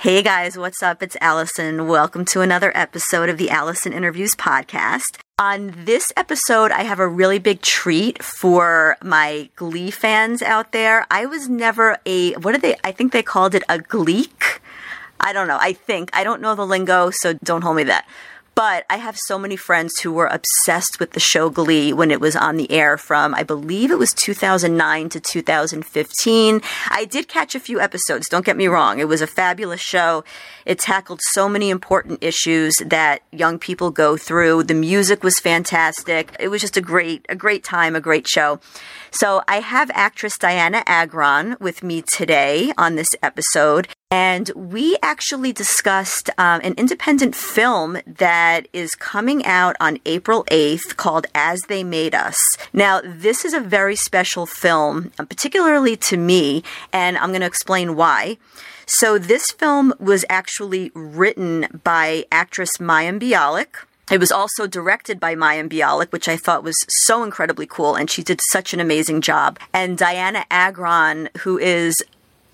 Hey guys, what's up? It's Allison. Welcome to another episode of the Allison Interviews podcast. On this episode, I have a really big treat for my Glee fans out there. I was never a, what did they, I think they called it a Gleek. I don't know. I think. I don't know the lingo, so don't hold me that. But I have so many friends who were obsessed with the show Glee when it was on the air from, I believe it was 2009 to 2015. I did catch a few episodes, don't get me wrong. It was a fabulous show. It tackled so many important issues that young people go through. The music was fantastic. It was just a great, a great time, a great show. So I have actress Dianna Agron with me today on this episode. And we actually discussed um, an independent film that is coming out on April 8th called As They Made Us. Now, this is a very special film, um, particularly to me, and I'm going to explain why. So, this film was actually written by actress Mayim Bialik. It was also directed by Mayim Bialik, which I thought was so incredibly cool, and she did such an amazing job. And Dianna Agron, who is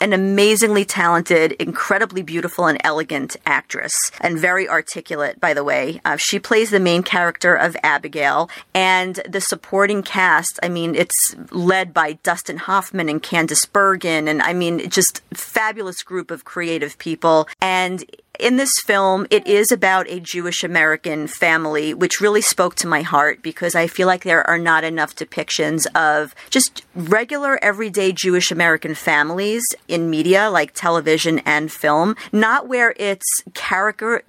an amazingly talented, incredibly beautiful and elegant actress, and very articulate, by the way. Uh, she plays the main character of Abigail, and the supporting cast, I mean, it's led by Dustin Hoffman and Candice Bergen, and I mean, just fabulous group of creative people. And in this film, it is about a Jewish American family, which really spoke to my heart because I feel like there are not enough depictions of just regular, everyday Jewish American families in media, like television and film. Not where it's caricature,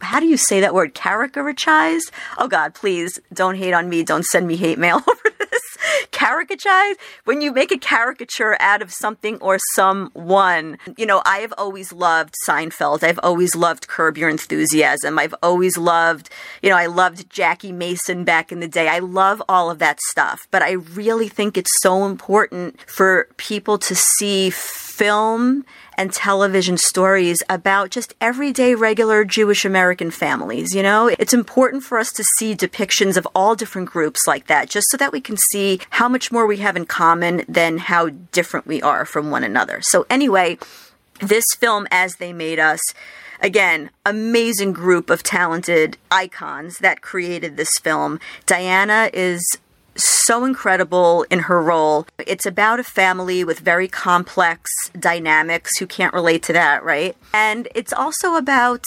how do you say that word? Caricaturized? Oh God, please don't hate on me. Don't send me hate mail over this. Caricaturized? When you make a caricature out of something or someone, you know, I have always loved Seinfeld. I've always loved Curb Your Enthusiasm. I've always loved, you know, I loved Jackie Mason back in the day. I love all of that stuff, but I really think it's so important for people to see film and television stories about just everyday regular Jewish American families, you know? It's important for us to see depictions of all different groups like that just so that we can see how much more we have in common than how different we are from one another. So anyway, this film as they made us again, amazing group of talented icons that created this film. Dianna is so incredible in her role. It's about a family with very complex dynamics. Who can't relate to that, right? And it's also about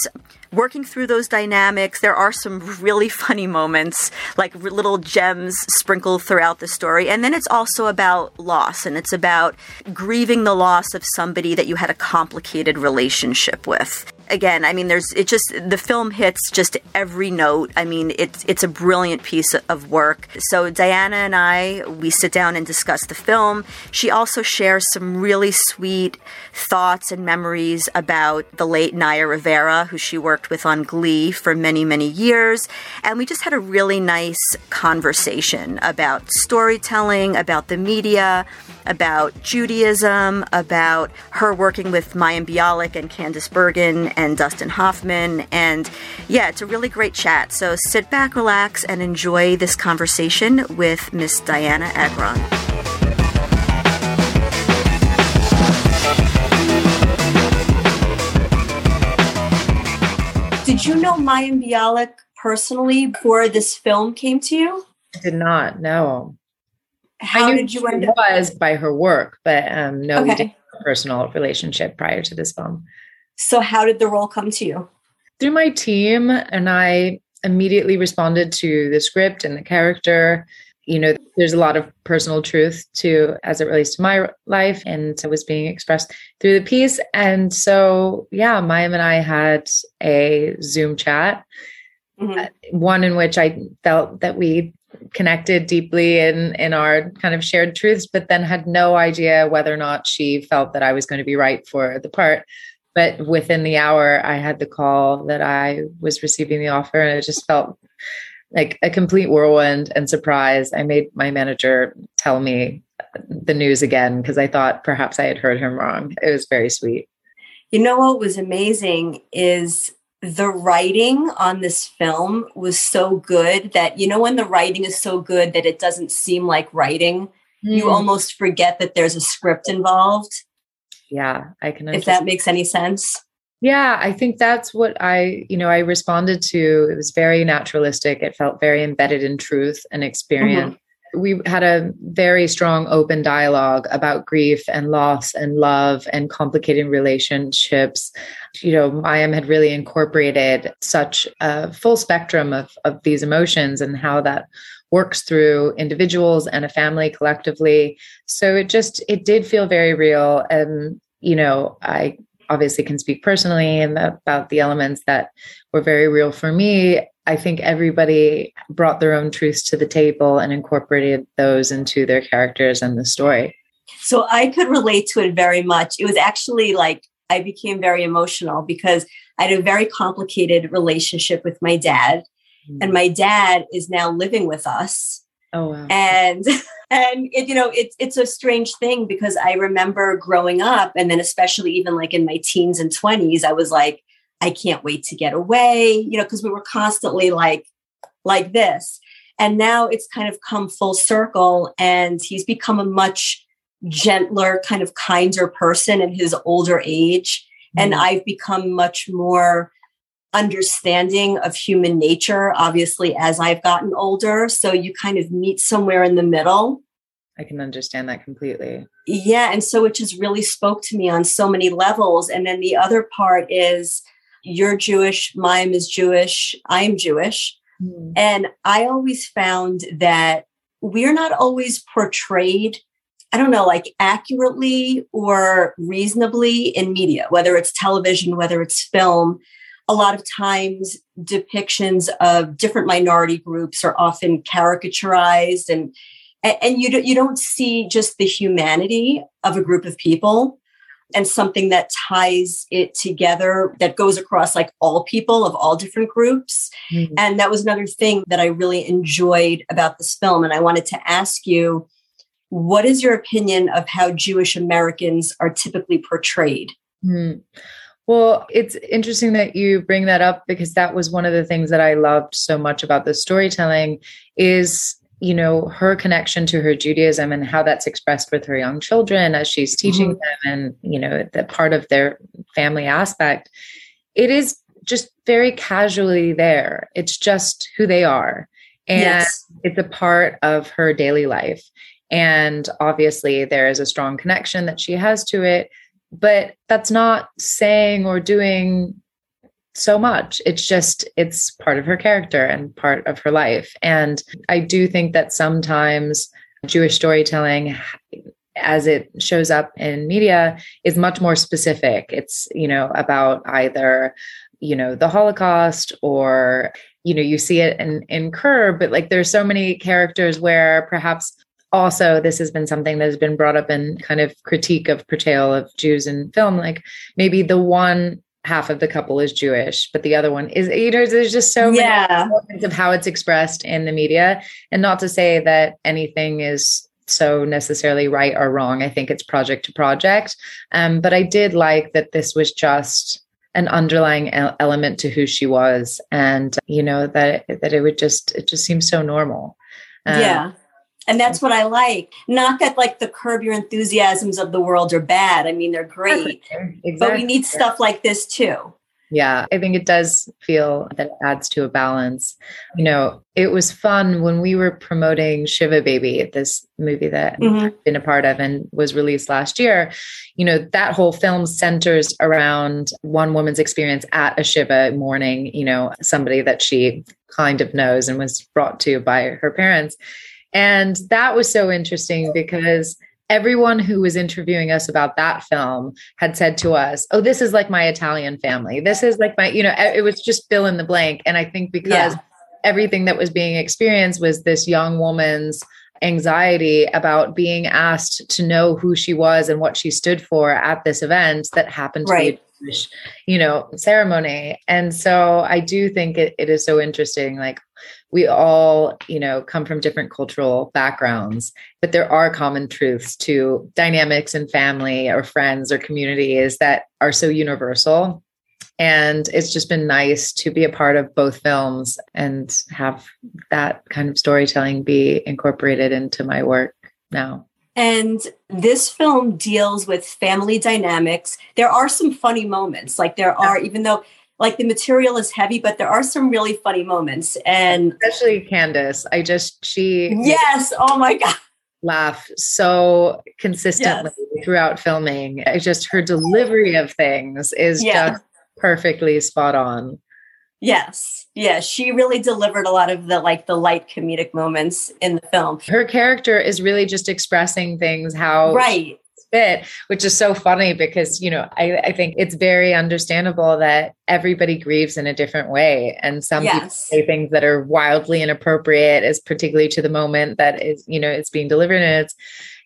working through those dynamics. There are some really funny moments, like little gems sprinkled throughout the story. And then it's also about loss, and it's about grieving the loss of somebody that you had a complicated relationship with again, I mean, there's it just the film hits just every note. I mean, it's it's a brilliant piece of work. So Dianna and I we sit down and discuss the film. She also shares some really sweet thoughts and memories about the late Naya Rivera, who she worked with on Glee for many many years, and we just had a really nice conversation about storytelling, about the media, about Judaism, about her working with Mayim Bialik and Candice Bergen and Dustin Hoffman. And yeah, it's a really great chat. So sit back, relax, and enjoy this conversation with Miss Dianna Agron. Did you know Mayim Bialik personally before this film came to you? I did not, no. How did you end up? was by her work, but um, no, okay. we didn't have a personal relationship prior to this film. So, how did the role come to you? Through my team, and I immediately responded to the script and the character. You know, there's a lot of personal truth to as it relates to my life and was being expressed through the piece. And so, yeah, Mayim and I had a Zoom chat, mm-hmm. uh, one in which I felt that we connected deeply in in our kind of shared truths but then had no idea whether or not she felt that I was going to be right for the part but within the hour i had the call that i was receiving the offer and it just felt like a complete whirlwind and surprise i made my manager tell me the news again because i thought perhaps i had heard him wrong it was very sweet you know what was amazing is the writing on this film was so good that you know when the writing is so good that it doesn't seem like writing mm. you hmm. almost forget that there's a script involved yeah, I can. If that makes any sense. Yeah, I think that's what I, you know, I responded to. It was very naturalistic. It felt very embedded in truth and experience. Mm-hmm. We had a very strong open dialogue about grief and loss and love and complicated relationships. You know, Mayim had really incorporated such a full spectrum of, of these emotions and how that works through individuals and a family collectively. So it just, it did feel very real. And, you know, I obviously can speak personally and about the elements that were very real for me. I think everybody brought their own truths to the table and incorporated those into their characters and the story. So I could relate to it very much. It was actually like I became very emotional because I had a very complicated relationship with my dad. Mm-hmm. And my dad is now living with us. Oh wow. And and it, you know it's it's a strange thing because i remember growing up and then especially even like in my teens and 20s i was like i can't wait to get away you know because we were constantly like like this and now it's kind of come full circle and he's become a much gentler kind of kinder person in his older age mm-hmm. and i've become much more understanding of human nature, obviously, as I've gotten older. So you kind of meet somewhere in the middle. I can understand that completely. Yeah. And so it just really spoke to me on so many levels. And then the other part is you're Jewish, Mayim is Jewish, I'm Jewish. Mm. And I always found that we're not always portrayed I don't know, like accurately or reasonably in media, whether it's television, whether it's film a lot of times depictions of different minority groups are often caricaturized and and you, don't, you don't see just the humanity of a group of people and something that ties it together that goes across like all people of all different groups. Mm-hmm. And that was another thing that I really enjoyed about this film. And I wanted to ask you, what is your opinion of how Jewish Americans are typically portrayed? Mm-hmm. Well, it's interesting that you bring that up because that was one of the things that I loved so much about the storytelling is you know her connection to her Judaism and how that's expressed with her young children as she's teaching mm-hmm. them and you know the part of their family aspect. It is just very casually there. It's just who they are. And yes. it's a part of her daily life. And obviously there is a strong connection that she has to it but that's not saying or doing so much. It's just, it's part of her character and part of her life. And I do think that sometimes Jewish storytelling, as it shows up in media, is much more specific. It's, you know, about either, you know, the Holocaust or, you know, you see it in, in Curb, but like there's so many characters where perhaps also this has been something that has been brought up in kind of critique of portrayal of Jews in film like maybe the one half of the couple is Jewish but the other one is you know there's just so yeah. many of how it's expressed in the media. And not to say that anything is so necessarily right or wrong. I think it's project to project. Um, but I did like that this was just an underlying element to who she was and you know that that it would just it just seems so normal. Um, yeah and that's what I like. Not that like the curb your enthusiasms of the world are bad. I mean, they're great. Exactly. But we need stuff like this too. Yeah, I think it does feel that it adds to a balance. You know, it was fun when we were promoting Shiva Baby, this movie that mm-hmm. I've been a part of and was released last year. You know, that whole film centers around one woman's experience at a Shiva mourning, you know, somebody that she kind of knows and was brought to by her parents. And that was so interesting because everyone who was interviewing us about that film had said to us, Oh, this is like my Italian family. This is like my, you know, it was just fill in the blank. And I think because yeah. everything that was being experienced was this young woman's anxiety about being asked to know who she was and what she stood for at this event that happened to right. be Jewish, you know, ceremony. And so I do think it, it is so interesting. Like we all, you know, come from different cultural backgrounds, but there are common truths to dynamics in family or friends or communities that are so universal. And it's just been nice to be a part of both films and have that kind of storytelling be incorporated into my work now. And this film deals with family dynamics. There are some funny moments, like there are, even though like the material is heavy, but there are some really funny moments. And especially Candice, I just, she. Yes. Oh my God. Laugh so consistently yes. throughout filming. It's just her delivery of things is yeah. just perfectly spot on. Yes. Yeah, she really delivered a lot of the like the light comedic moments in the film. Her character is really just expressing things how Right. Fit, which is so funny because you know I, I think it's very understandable that everybody grieves in a different way and some yes. people say things that are wildly inappropriate as particularly to the moment that is you know it's being delivered and it's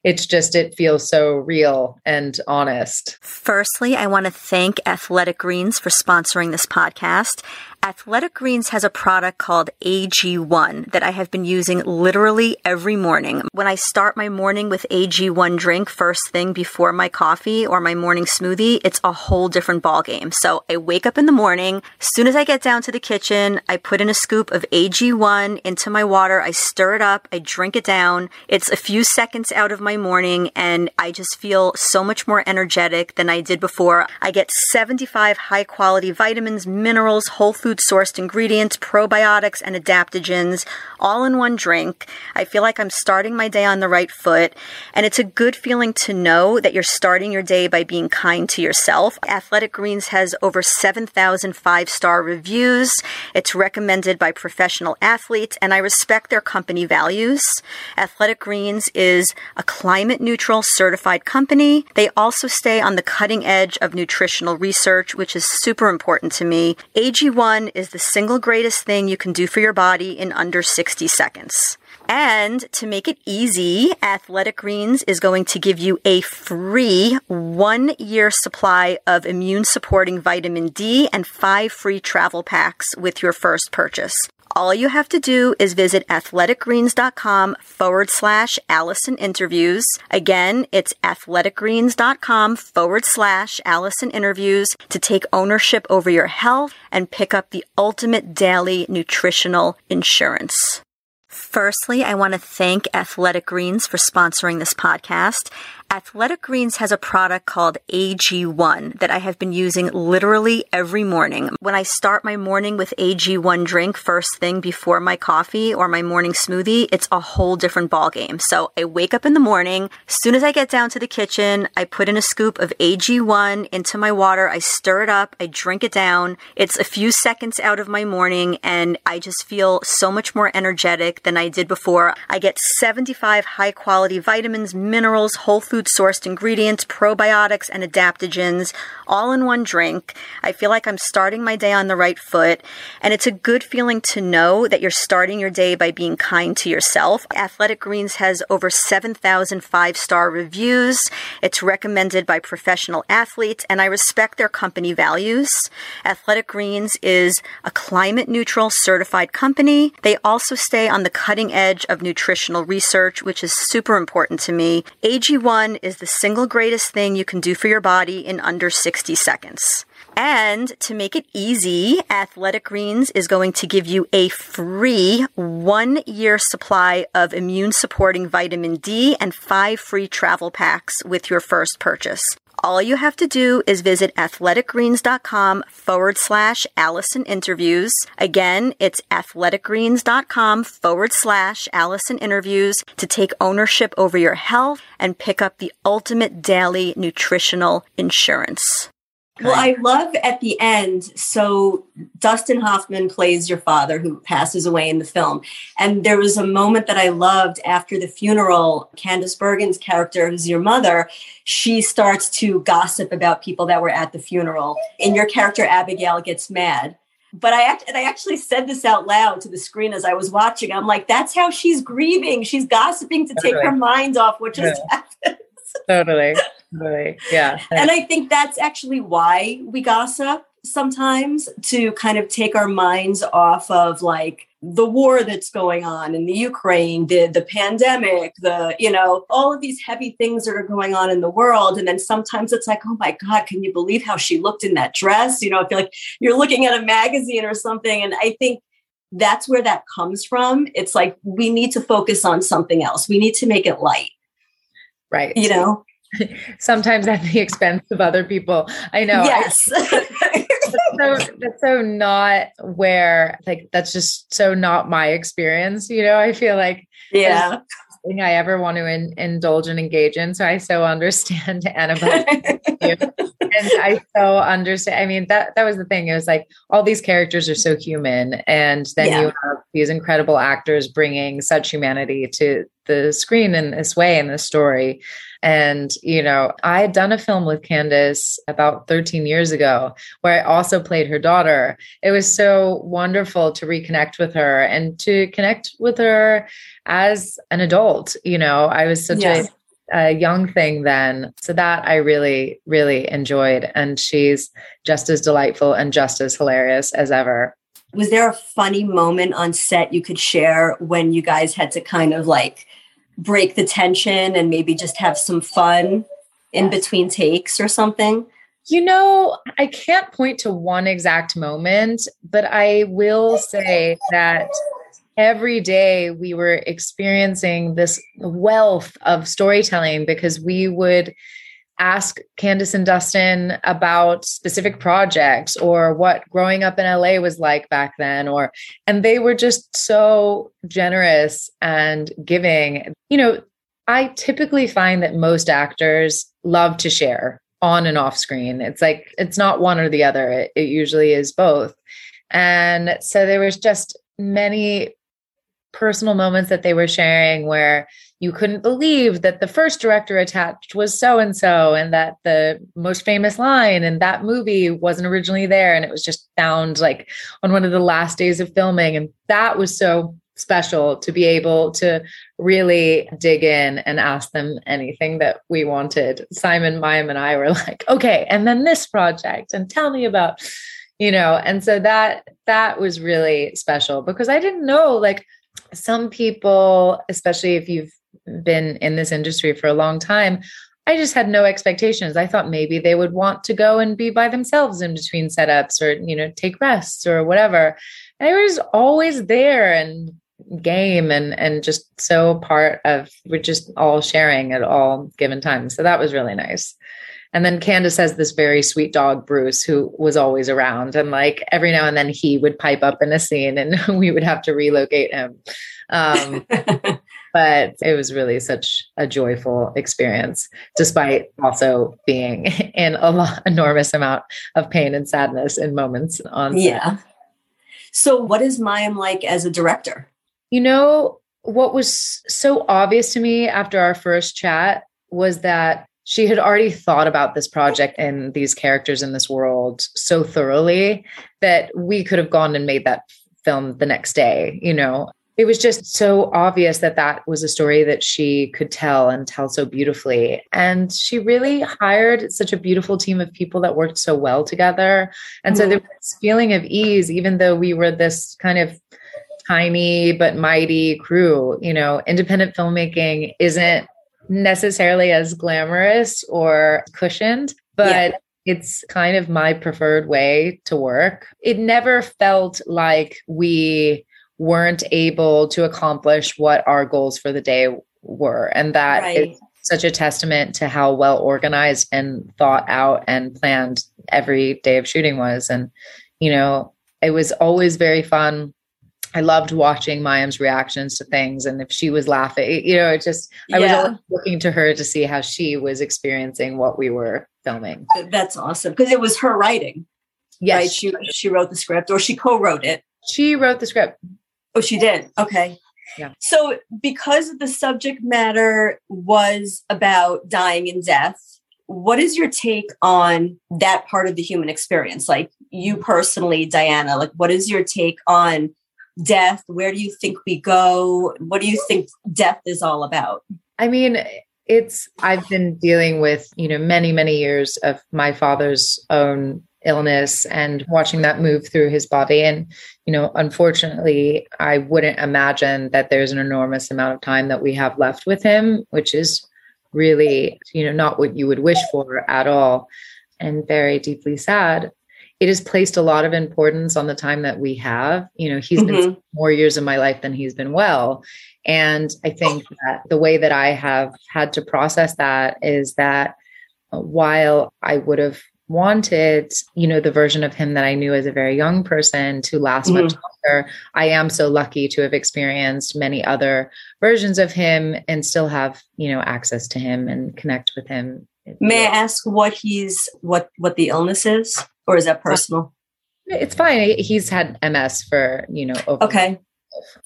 it's just it feels so real and honest. Firstly, I want to thank Athletic Greens for sponsoring this podcast. Athletic Greens has a product called AG1 that I have been using literally every morning. When I start my morning with AG1 drink first thing before my coffee or my morning smoothie, it's a whole different ballgame. So I wake up in the morning. As soon as I get down to the kitchen, I put in a scoop of AG1 into my water. I stir it up. I drink it down. It's a few seconds out of my morning and I just feel so much more energetic than I did before. I get 75 high quality vitamins, minerals, whole food food sourced ingredients, probiotics, and adaptogens all in one drink. I feel like I'm starting my day on the right foot. And it's a good feeling to know that you're starting your day by being kind to yourself. Athletic Greens has over 7,000 five star reviews. It's recommended by professional athletes, and I respect their company values. Athletic Greens is a climate neutral certified company. They also stay on the cutting edge of nutritional research, which is super important to me. AG1 one is the single greatest thing you can do for your body in under 60 seconds. And to make it easy, Athletic Greens is going to give you a free one year supply of immune supporting vitamin D and five free travel packs with your first purchase. All you have to do is visit athleticgreens.com forward slash Allison interviews. Again, it's athleticgreens.com forward slash Allison interviews to take ownership over your health and pick up the ultimate daily nutritional insurance. Firstly, I want to thank Athletic Greens for sponsoring this podcast. Athletic Greens has a product called AG1 that I have been using literally every morning. When I start my morning with AG1 drink first thing before my coffee or my morning smoothie, it's a whole different ballgame. So I wake up in the morning. As soon as I get down to the kitchen, I put in a scoop of AG1 into my water. I stir it up. I drink it down. It's a few seconds out of my morning and I just feel so much more energetic than I did before. I get 75 high quality vitamins, minerals, whole food food sourced ingredients, probiotics, and adaptogens all in one drink. I feel like I'm starting my day on the right foot. And it's a good feeling to know that you're starting your day by being kind to yourself. Athletic Greens has over 7,000 five star reviews. It's recommended by professional athletes, and I respect their company values. Athletic Greens is a climate neutral certified company. They also stay on the cutting edge of nutritional research, which is super important to me. AG1 one is the single greatest thing you can do for your body in under 60 seconds. And to make it easy, Athletic Greens is going to give you a free one year supply of immune supporting vitamin D and five free travel packs with your first purchase. All you have to do is visit athleticgreens.com forward slash Allison interviews. Again, it's athleticgreens.com forward slash Allison interviews to take ownership over your health and pick up the ultimate daily nutritional insurance. Well, I love at the end. So Dustin Hoffman plays your father who passes away in the film. And there was a moment that I loved after the funeral. Candice Bergen's character, who's your mother, she starts to gossip about people that were at the funeral. And your character, Abigail, gets mad. But I act- and I actually said this out loud to the screen as I was watching. I'm like, that's how she's grieving. She's gossiping to take her mind off what just yeah. happened. totally. Totally. Yeah. And I think that's actually why we gossip sometimes to kind of take our minds off of like the war that's going on in the Ukraine, the the pandemic, the you know all of these heavy things that are going on in the world, and then sometimes it's like, oh my God, can you believe how she looked in that dress? You know, I feel like you're looking at a magazine or something, and I think that's where that comes from. It's like we need to focus on something else. We need to make it light. Right. You know, sometimes at the expense of other people. I know. Yes. I, that's, so, that's so not where, like, that's just so not my experience. You know, I feel like, yeah. Thing I ever want to in, indulge and engage in. So I so understand Annabelle. and I so understand. I mean, that that was the thing. It was like all these characters are so human, and then yeah. you have these incredible actors bringing such humanity to the screen in this way in the story. And, you know, I had done a film with Candice about 13 years ago where I also played her daughter. It was so wonderful to reconnect with her and to connect with her as an adult. You know, I was such yes. a a young thing then. So that I really, really enjoyed. And she's just as delightful and just as hilarious as ever. Was there a funny moment on set you could share when you guys had to kind of like break the tension and maybe just have some fun in between takes or something? You know, I can't point to one exact moment, but I will say that every day we were experiencing this wealth of storytelling because we would ask Candice and Dustin about specific projects or what growing up in LA was like back then or and they were just so generous and giving. You know, I typically find that most actors love to share on and off screen. It's like it's not one or the other. It, it usually is both. And so there was just many personal moments that they were sharing where you couldn't believe that the first director attached was so and so and that the most famous line in that movie wasn't originally there and it was just found like on one of the last days of filming and that was so special to be able to really dig in and ask them anything that we wanted. Simon, Mayim, and I were like, okay, and then this project, and tell me about, you know, and so that that was really special because I didn't know like some people, especially if you've been in this industry for a long time, I just had no expectations. I thought maybe they would want to go and be by themselves in between setups or, you know, take rests or whatever. I was always there and game and and just so part of we're just all sharing at all given times. So that was really nice. And then Candice has this very sweet dog, Bruce, who was always around. And like every now and then he would pipe up in a scene and we would have to relocate him. Um, but it was really such a joyful experience, despite also being in a enormous amount of pain and sadness in moments on set. Yeah. So, what is Mayim like as a director? You know, what was so obvious to me after our first chat was that she had already thought about this project and these characters in this world so thoroughly that we could have gone and made that film the next day you know it was just so obvious that that was a story that she could tell and tell so beautifully and she really hired such a beautiful team of people that worked so well together and mm-hmm. so there was this feeling of ease even though we were this kind of tiny but mighty crew you know independent filmmaking isn't necessarily as glamorous or cushioned, but yeah. it's kind of my preferred way to work. It never felt like we weren't able to accomplish what our goals for the day were. And that right. is such a testament to how well organized and thought out and planned every day of shooting was. And, you know, it was always very fun I loved watching Mayim's reactions to things. And if she was laughing, you know, it just, I yeah. was looking to her to see how she was experiencing what we were filming. That's awesome. Because it was her writing. Yes. Right? She, she wrote the script or she co wrote it. She wrote the script. Oh, she did. Okay. Yeah. So, because the subject matter was about dying and death, what is your take on that part of the human experience? Like you personally, Dianna, like what is your take on death? Where do you think we go? What do you think death is all about? I mean, it's I've been dealing with, you know, many many years of my father's own illness and watching that move through his body and you know unfortunately i wouldn't imagine that there's an enormous amount of time that we have left with him which is really you know not what you would wish for at all and very deeply sad it has placed a lot of importance on the time that we have. You know, he's mm-hmm. been more years of my life than he's been well. And I think that the way that I have had to process that is that while I would have wanted, you know, the version of him that I knew as a very young person to last mm-hmm. much longer, I am so lucky to have experienced many other versions of him and still have, you know, access to him and connect with him. May I ask what he's what what the illness is? or is that uh, personal? It's fine. He's had MS for, you know, okay.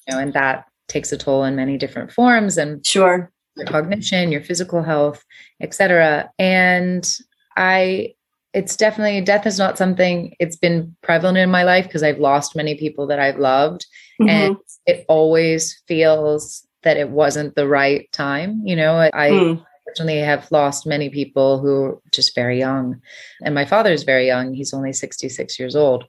You know, and that takes a toll in many different forms and sure your cognition, your physical health, etc. And I it's definitely death is not something it's been prevalent in my life because I've lost many people that I've loved mm-hmm. and it always feels that it wasn't the right time, you know. I mm unfortunately have lost many people who are just very young. And my father is very young. He's only 66 years old.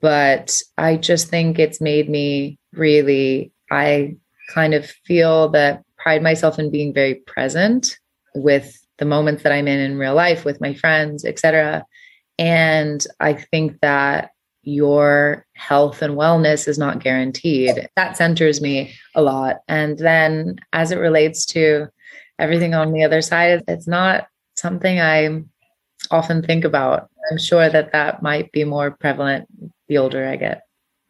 But I just think it's made me really, I kind of feel that pride myself in being very present with the moments that I'm in in real life with my friends, etc. And I think that your health and wellness is not guaranteed. That centers me a lot. And then as it relates to everything on the other side, it's not something I often think about. I'm sure that that might be more prevalent the older I get.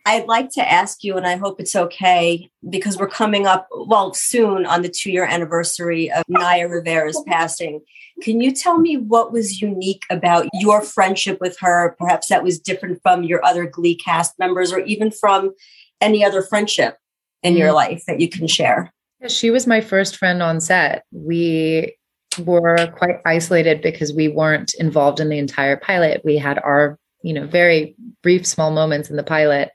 I'd like to ask you, and I hope it's okay, because we're coming up, well, soon on the two year anniversary of Naya Rivera's passing. Can you tell me what was unique about your friendship with her? Perhaps that was different from your other Glee cast members or even from any other friendship in your mm. life that you can share? She was my first friend on set. We were quite isolated because we weren't involved in the entire pilot. We had our, you know, very brief small moments in the pilot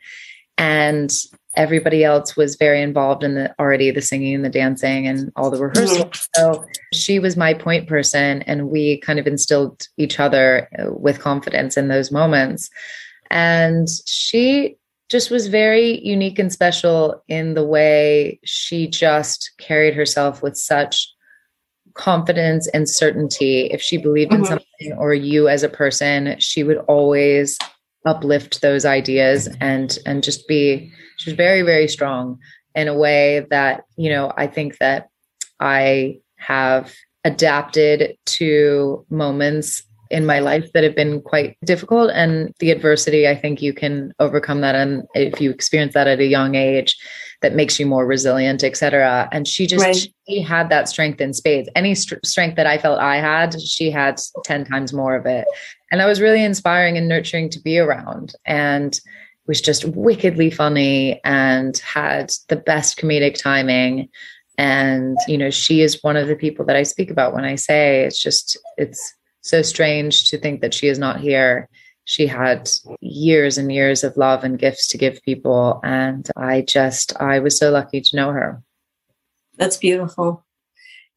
and everybody else was very involved in the already the singing and the dancing and all the rehearsals. So she was my point person and we kind of instilled each other uh, with confidence in those moments. And she just was very unique and special in the way she just carried herself with such confidence and certainty. If she believed mm-hmm. in something or you as a person, she would always uplift those ideas and and just be she was very very strong in a way that you know I think that I have adapted to moments in my life that have been quite difficult and the adversity i think you can overcome that and if you experience that at a young age that makes you more resilient et cetera. and she just right. she had that strength in spades any st- strength that i felt i had she had 10 times more of it and that was really inspiring and nurturing to be around and was just wickedly funny and had the best comedic timing and you know she is one of the people that i speak about when i say it's just it's so strange to think that she is not here. She had years and years of love and gifts to give people. And I just, I was so lucky to know her. That's beautiful.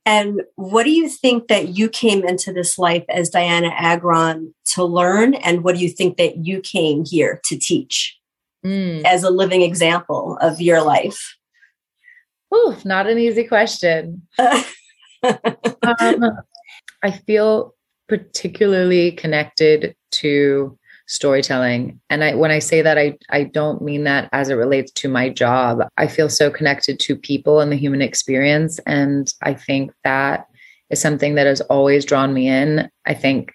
And what do you think that you came into this life as Dianna Agron to learn? And what do you think that you came here to teach mm. as a living example of your life? Ooh, not an easy question. um, I feel particularly connected to storytelling. And i when i say that i i don't mean that as it relates to my job. I feel so connected to people and the human experience. And i think that is something that has always drawn me in. I think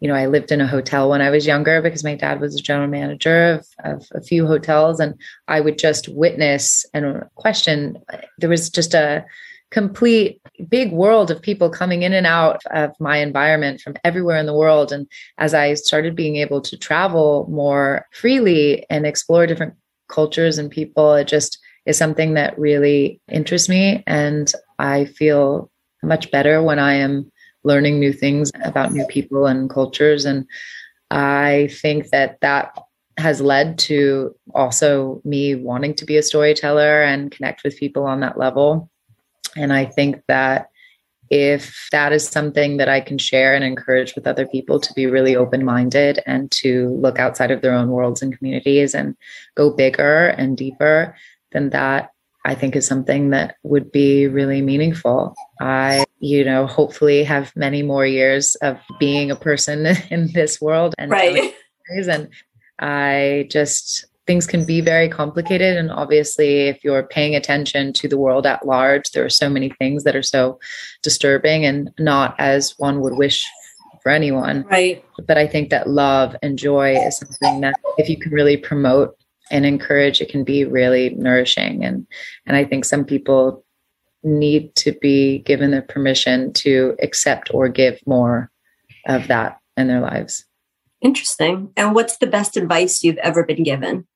you know i lived in a hotel when i was younger because my dad was a general manager of, of a few hotels. And i would just witness and question. There was just a complete big world of people coming in and out of my environment from everywhere in the world. And as I started being able to travel more freely and explore different cultures and people, it just is something that really interests me. And I feel much better when I am learning new things about new people and cultures. And I think that that has led to also me wanting to be a storyteller and connect with people on that level. And I think that if that is something that I can share and encourage with other people to be really open minded and to look outside of their own worlds and communities and go bigger and deeper, then that I think is something that would be really meaningful. I, you know, hopefully have many more years of being a person in this world and right. and I just things can be very complicated. And obviously, if you're paying attention to the world at large, there are so many things that are so disturbing and not as one would wish for anyone. Right. But I think that love and joy is something that if you can really promote and encourage, it can be really nourishing. And and I think some people need to be given the permission to accept or give more of that in their lives. Interesting. And what's the best advice you've ever been given?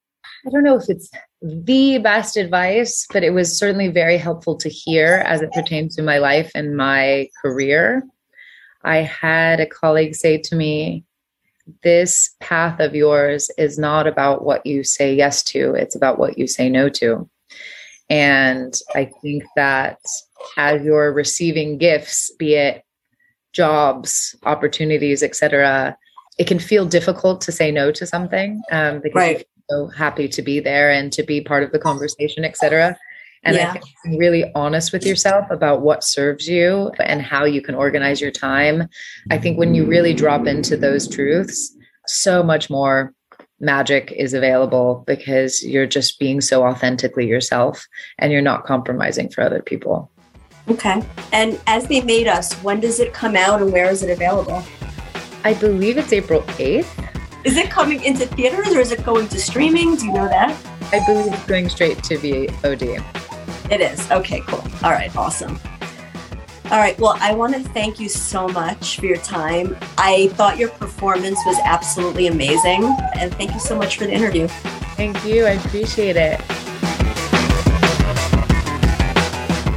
I don't know if it's the best advice, but it was certainly very helpful to hear as it pertains to my life and my career. I had a colleague say to me, This path of yours is not about what you say yes to, it's about what you say no to. And I think that as you're receiving gifts, be it jobs, opportunities, etc., it can feel difficult to say no to something um, because right so happy to be there and to be part of the conversation, etc. And yeah. I think being really honest with yourself about what serves you and how you can organize your time. I think when you really drop into those truths, so much more magic is available because you're just being so authentically yourself and you're not compromising for other people. Okay. And as they made us, when does it come out and where is it available? I believe it's April 8th. Is it coming into theaters or is it going to streaming? Do you know that? I believe it's going straight to VOD. It is. Okay, cool. All right, awesome. All right. Well, I want to thank you so much for your time. I thought your performance was absolutely amazing. And thank you so much for the interview. Thank you. I appreciate it.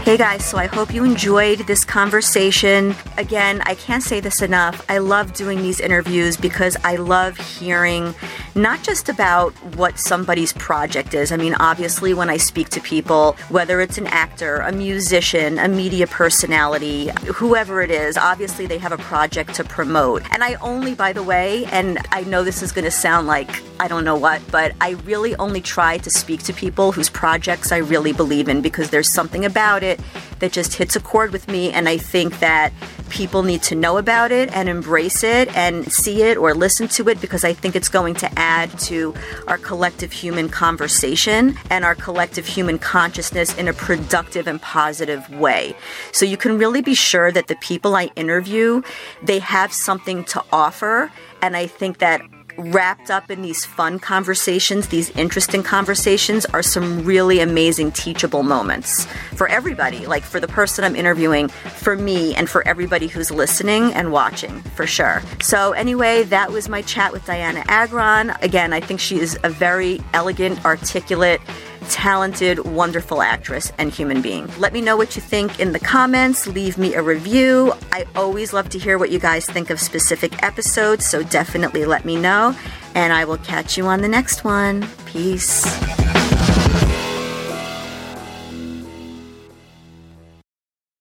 Hey guys, so I hope you enjoyed this conversation. Again, I can't say this enough. I love doing these interviews because I love hearing not just about what somebody's project is. I mean, obviously, when I speak to people, whether it's an actor, a musician, a media personality, whoever it is, obviously they have a project to promote. And I only, by the way, and I know this is going to sound like I don't know what, but I really only try to speak to people whose projects I really believe in because there's something about it that just hits a chord with me. And I think that people need to know about it and embrace it and see it or listen to it because I think it's going to add to our collective human conversation and our collective human consciousness in a productive and positive way. So you can really be sure that the people I interview, they have something to offer. And I think that wrapped up in these fun conversations, these interesting conversations, are some really amazing teachable moments for everybody, like for the person I'm interviewing, for me, and for everybody who's listening and watching, for sure. So, anyway, that was my chat with Dianna Agron. Again, I think she is a very elegant, articulate, talented, wonderful actress and human being. Let me know what you think in the comments. Leave me a review. I always love to hear what you guys think of specific episodes, so definitely let me know. And I will catch you on the next one. Peace.